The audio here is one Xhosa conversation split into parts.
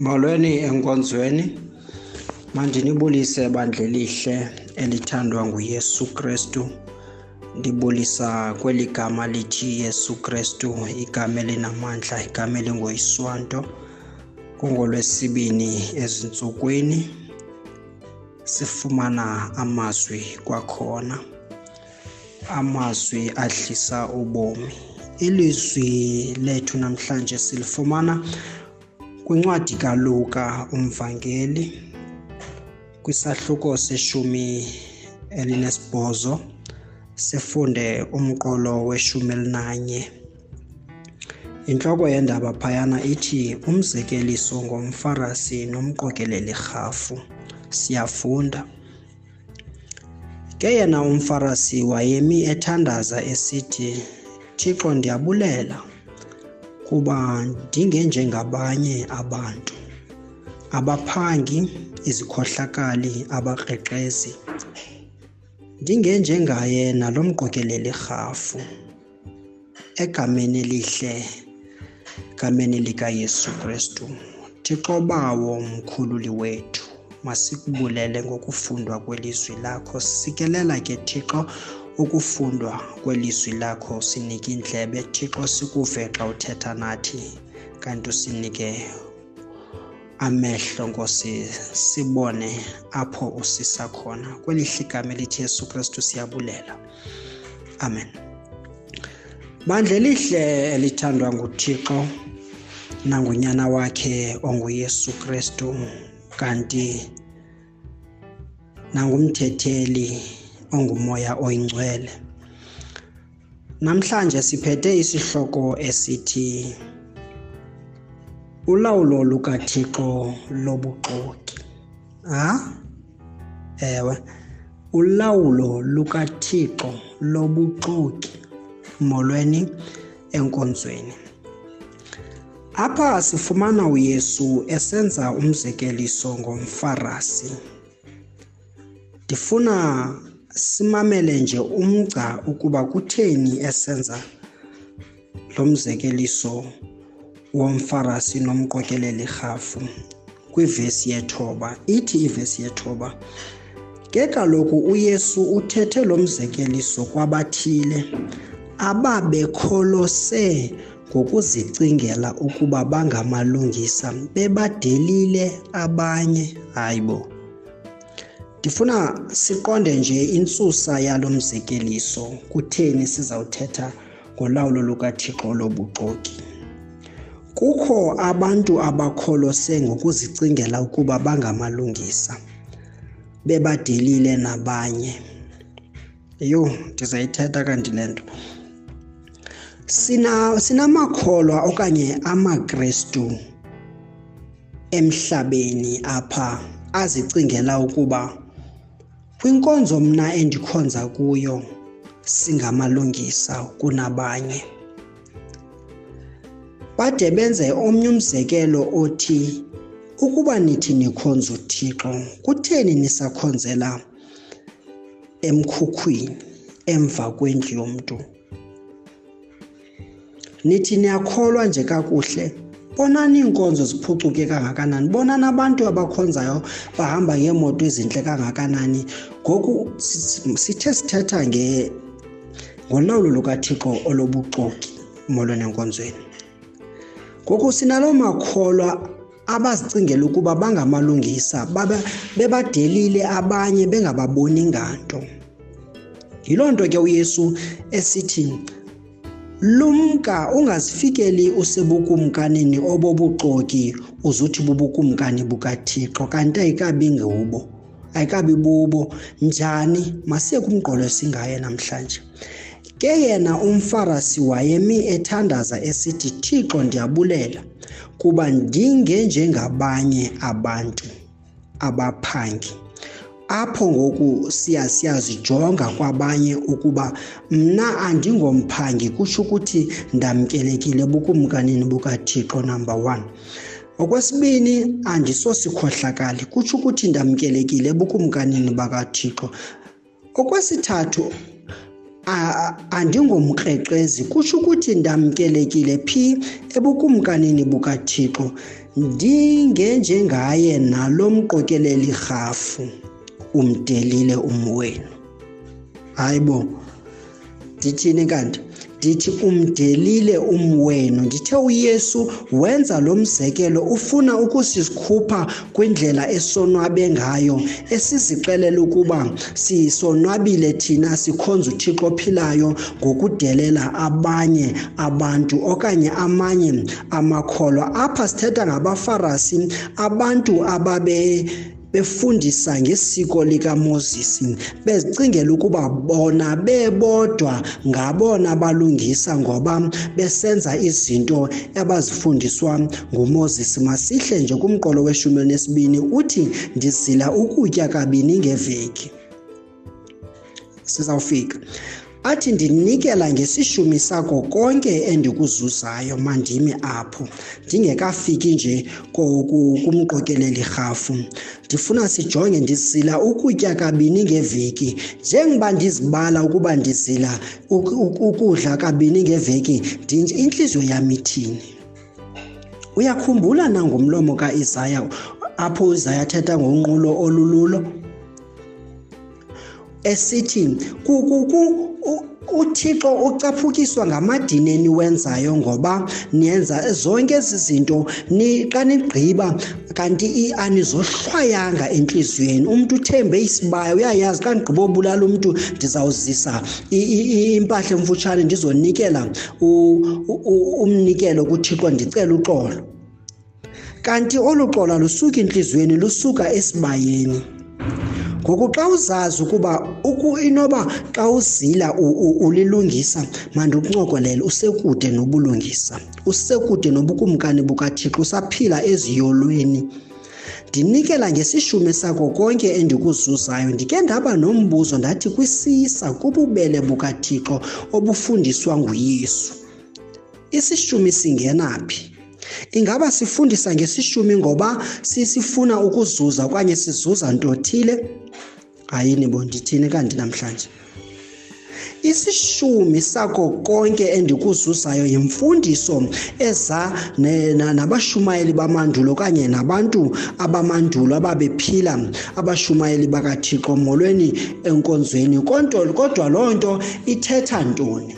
Molweni enkonzweni. Mandinibulise bandla elihle elithandwa nguYesu Kristu. Ndibulisa kweli gama lithi Yesu Kristu, igama elinamandla, igama elingoyiswanto. KungoLwesibini ezintsukwini sifumana amazwi kwakhona. amazwi adlisa ubomi ilizwi lethu namhlanje silifumana kwincwadi kaluka umvangeli kwisahluko seshumi elinesibhozo sifunde umqolo weshumi elinanye intloko yendaba phayana ithi umzekeliso ngomfarasi nomqokeleli rhafu siyafunda Ke yena umFarisi wayemi ethandaza esithi, Thixo ndiyabulela kuba ndingenjengabanye abantu, abaphangi, izikhohlakali, abakrexezi, ndingenjengaye nalo mqokeleli rhafu. egameni elihle egameni likayesu kristu thixo bawo mkhululi wethu masikubulele ngokufundwa kwelizwi lakho sikelela ke thixo ukufundwa kwelizwi lakho sinike indlebe thixo sikuve xa uthetha nathi kanti usinike amehlo nkosi sibone apho usisa khona kweli hligama elithi yesu kristu siyabulela amen bandla elihle elithandwa nguthixo nangunyana wakhe onguyesu kristu kanti nangumthetheli ongumoya oyingcwele namhlanje siphethe isihloko esithi ulawulo lukathixo lobuxoki ha ewe ulawulo lukathixo lobuxoki molweni enkonzweni Apha sifumana uYesu esenza umzekeliso ngomfarasi. Ndifuna simamele nje umgca ukuba kutheni esenza lo mzekeliso womfarasi nomqokeleli rhafu kwivesi yethoba ithi ivesi yethoba ke kaloku uyesu uthethe lo mzekeliso kwabathile ababekholose ngokuzicingela ukuba bangamalungisa bebadelile abanye hayibo ndifuna siqonde nje intsusa yalo mzekeliso kutheni sizawuthetha ngolawulo lukaThixo lobuxoki. Kukho abantu abakholose ngokuzicingela ukuba bangamalungisa, bebadelile nabanye. Yho, ndizayithetha kanti le nto. Sina, sinamakholwa okanye amaKristu emhlabeni apha azicingela ukuba Kwinkonzo mna endikhonza kuyo singamalungisa kunabanye. Bade benze omnye umzekelo othi ukuba nithi nikhonza uThixo kutheni nisakhonzela emkhukhwini emva kwendlu yomntu nithi niyakholwa nje kakuhle bonani iinkonzo ziphucuke kangakanani bonani abantu abakhonzayo bahamba ngeemoto ezintle kangakanani ngoku sithe sithetha nge ngolawulo lukathixo olobuxoki molweni enkonzweni ngoku sinaloo makholwa abazicingela ukuba bangamalungisa bebadelile abanye bengababoni nganto yiloo nto ke uyesu esithi lumka ungazifikeli usebukumkanini obobuxoki uzuthi bubukumkani bukathixo kanti ayikabi ngubo ayikabi bubo njani masiye kumgqolo esingaye namhlanje Ke yena umFarisi wayemi ethandaza esithi, Thixo, ndiyabulela kuba ndingenjengabanye abantu abaphangi apho ngoku siya siyazijonga kwabanye ukuba mna andingomphangi kutsho ukuthi ndamkelekile bukumkanini bukathixo number one okwesibini andisosikhohlakali kutsho ukuthi ndamkelekile bukumkanini bakathixo okwesithathu andingomkrexezi kusho ukuthi ndamkelekile phi ebukumkanini bukathixo ndingenjengaye nalo mqokeleli rhafu umdelile umwenu hayi bo ndithini kanti ndithi umdelile umwenu ndithe uyesu wenza lo mzekelo ufuna ukusikhupha kwindlela esonwabe ngayo esizixelela ukuba sisonwabile thina sikhonza uthixo ophilayo ngokudelela abanye abantu okanye amanye amakholwa apha sithetha ngabafarasi abantu ababe befundisa ngesiko likaMoses bezicingela ukuba bona bebodwa ngabona balungisa ngoba besenza izinto abazifundiswa nguMoses masihle nje kumqolo weshumi elinesibini uthi ndizila ukutya kabini ngeveki sizawufika athi ndinikela ngesishumi sako konke endikuzuzayo mandimi apho ndingekafiki nje kumqokeleli rhafu ndifuna sijonge ndizila ukutya kabini ngeveki njengoba ndizibala ukuba ndizila ukudla kabini ngeveki ndinje intliziyo yam ithini uyakhumbula nangomlomo kaisaya apho uzayathetha ngonqulo olululo esithi uThixo ucaphukiswa ngamadini eniwenzayo ngoba niyenza zonke ezi zinto xa nigqiba kanti anizohlwayanga entliziyweni umntu uthembe isibaya uyayazi xa ndigqiba obulala umntu ndizawuzisa impahla emfutshane ndizonikela umnikelo kuthixo ndicela uxolo kanti olu xola lusuka entliziyweni lusuka esibayeni ngoku xa uzazi ukuba uku inoba xa uzila ulilungisa mandikuncokolele usekude nobulungisa usekude nobukumkani bukathixo usaphila eziyolweni ndinikela ngesishume sako konke endikuzuzayo ndike ndaba nombuzo ndathi kwisisa kububele bukathixo obufundiswa nguyesu isishume singena phi Ingaba sifundisa ngesishumi ngoba sisifuna ukuzuza okanye sizuza nto thile? Hayini bo ndithini kanti namhlanje? isishumi sako konke endikuzuzayo yimfundiso eza nabashumayeli bamandulo kanye nabantu abamandulo ababephila abashumayeli bakathixo molweni enkonzweni kodwa loo nto ithetha ntoni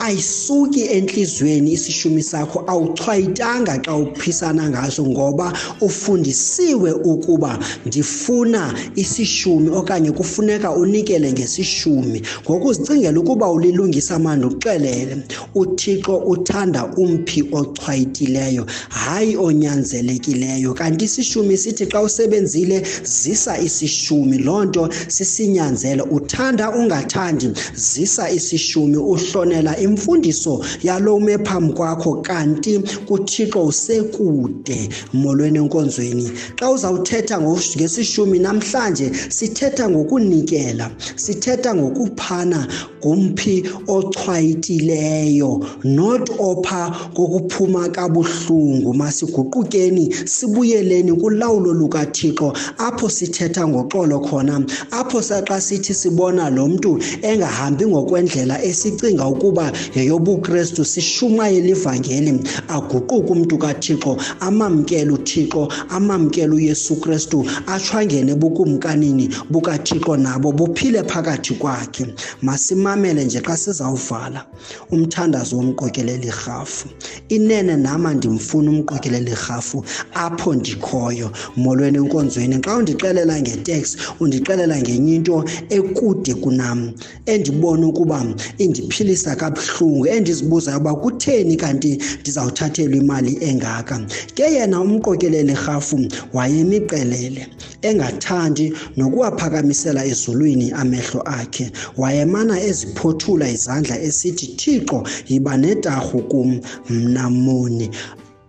ayisuki entliziyweni isishumi sakho awuchwayitanga xa uphisana ngaso ngoba ufundisiwe ukuba ndifuna isishumi okanye kufuneka unikele ngesishumi ngokuzicingela ukuba ulilungisa mandi uxelele uthixo uthanda umphi chwayitileyo hayi onyanzelekileyo kanti isishumi sithi xa usebenzile zisa isishumi loo nto sisinyanzelo uthanda ungathandi zisa isishumi uhlonela imfundiso yalo ume phambi kwakho kanti kuthixo usekude molweni enkonzweni xa uzawuthetha ngesishumi namhlanje sithetha ngokunikela sithetha ngokuphana ngumphi ochwayitileyo not opha kokuphuma kabuhlungu masiguqukeni sibuyeleni kulawulo lukathixo apho sithetha ngoxolo khona apho saxa sithi sibona lo mntu engahambi ngokwendlela esicinga ukuba yeyobukristu sishumayela ivangeli aguquke umntu kathixo amamkele uthixo amamkele uyesu kristu atshwangene bukumkanini bukathixo nabo buphile phakathi kwakhe wakhe masimamele nje xa sizawuvala umthandazo womqokelela irhafu inene nam andimfuni umqokelela irhafu apho ndikhoyo molweni enkonzweni xa undixelela ngetex undixelela ngenye into ekude kunam endibona ukuba indiphilisa kabuhlungu endizibuzayo uba kutheni kanti ndizawuthathelwa imali engaka ke yena umqokelela irhafu wayemiqelele engathandi nokuwaphakamisela ezulwini amehlo akhe wayemana eziphothula izandla esithi thixo yiba netarhu kum mna moni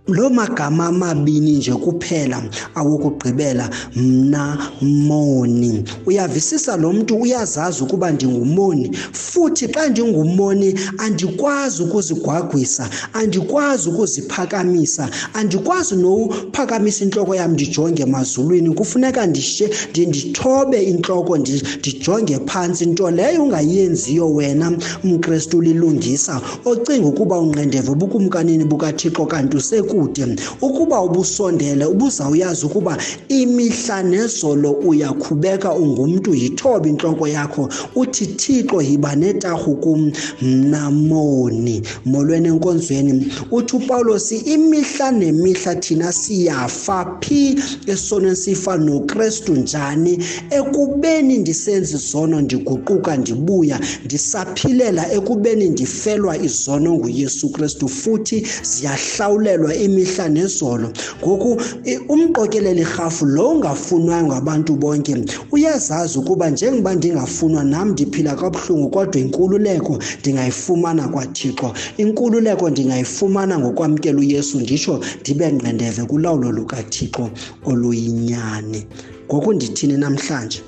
lo magama amabini nje kuphela awokugqibela mna moni uyavisisa lo mntu uyazazi ukuba ndingumoni futhi xa ndingumoni andikwazi ukuzigwagwisa andikwazi ukuziphakamisa andikwazi nophakamisa intloko yam ndijonge emazulwini kufuneka ndishe ndithobe intloko ndijonge phantsi nto leyo ungayenziyo wena mkristu lilungisa ocinga ukuba unqendeve ubukumkanini bukathixo kanti usekude ukuba ubusondele ubuzawuyazi ukuba imihla nezolo uyakhubeka ungumntu yithobe intloko yakho uthi thixo yiba netarhu kum mna moni molweni enkonzweni uthi upawulos imihla nemihla thina siyafa phi esonweni sifa nokristu njani ekubeni ndisenza izono ndiguquka ndibuya ndisaphilela ekubeni ndifelwa izono nguyesu kristu futhi ziyahlawulelwa imihla nezolo ngoku umqokeleli rhafu lo ungafunwayo ngabantu bonke uyazazi ukuba njengoba ndingafunwa nam ndiphila kabuhlungu kodwa inkululeko ndingayifumana kwathixo inkululeko ndingayifumana ngokwamkela uyesu nditsho ndibe ngqendeve kulawulo lukathixo oluyinyani ngoku ndithini namhlanje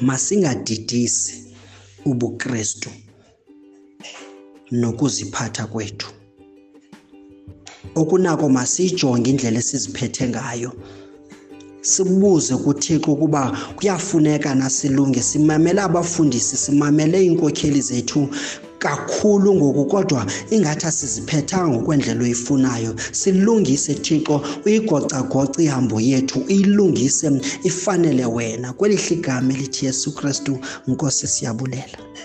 masingadidisi ubukristu nokuziphatha kwethu okunako masiyijonge indlela esiziphethe ngayo sibuze kuThixo ukuba kuyafuneka nasilunge simamele abafundisi simamele iinkokheli zethu kakhulu ngoku kodwa ingathi asiziphethanga ngokwendlela oyifunayo silungise thixo uyigocagoca ihambo yethu uyilungise ifanele wena kweli hligama elithi yesu kristu nkosi siyabulela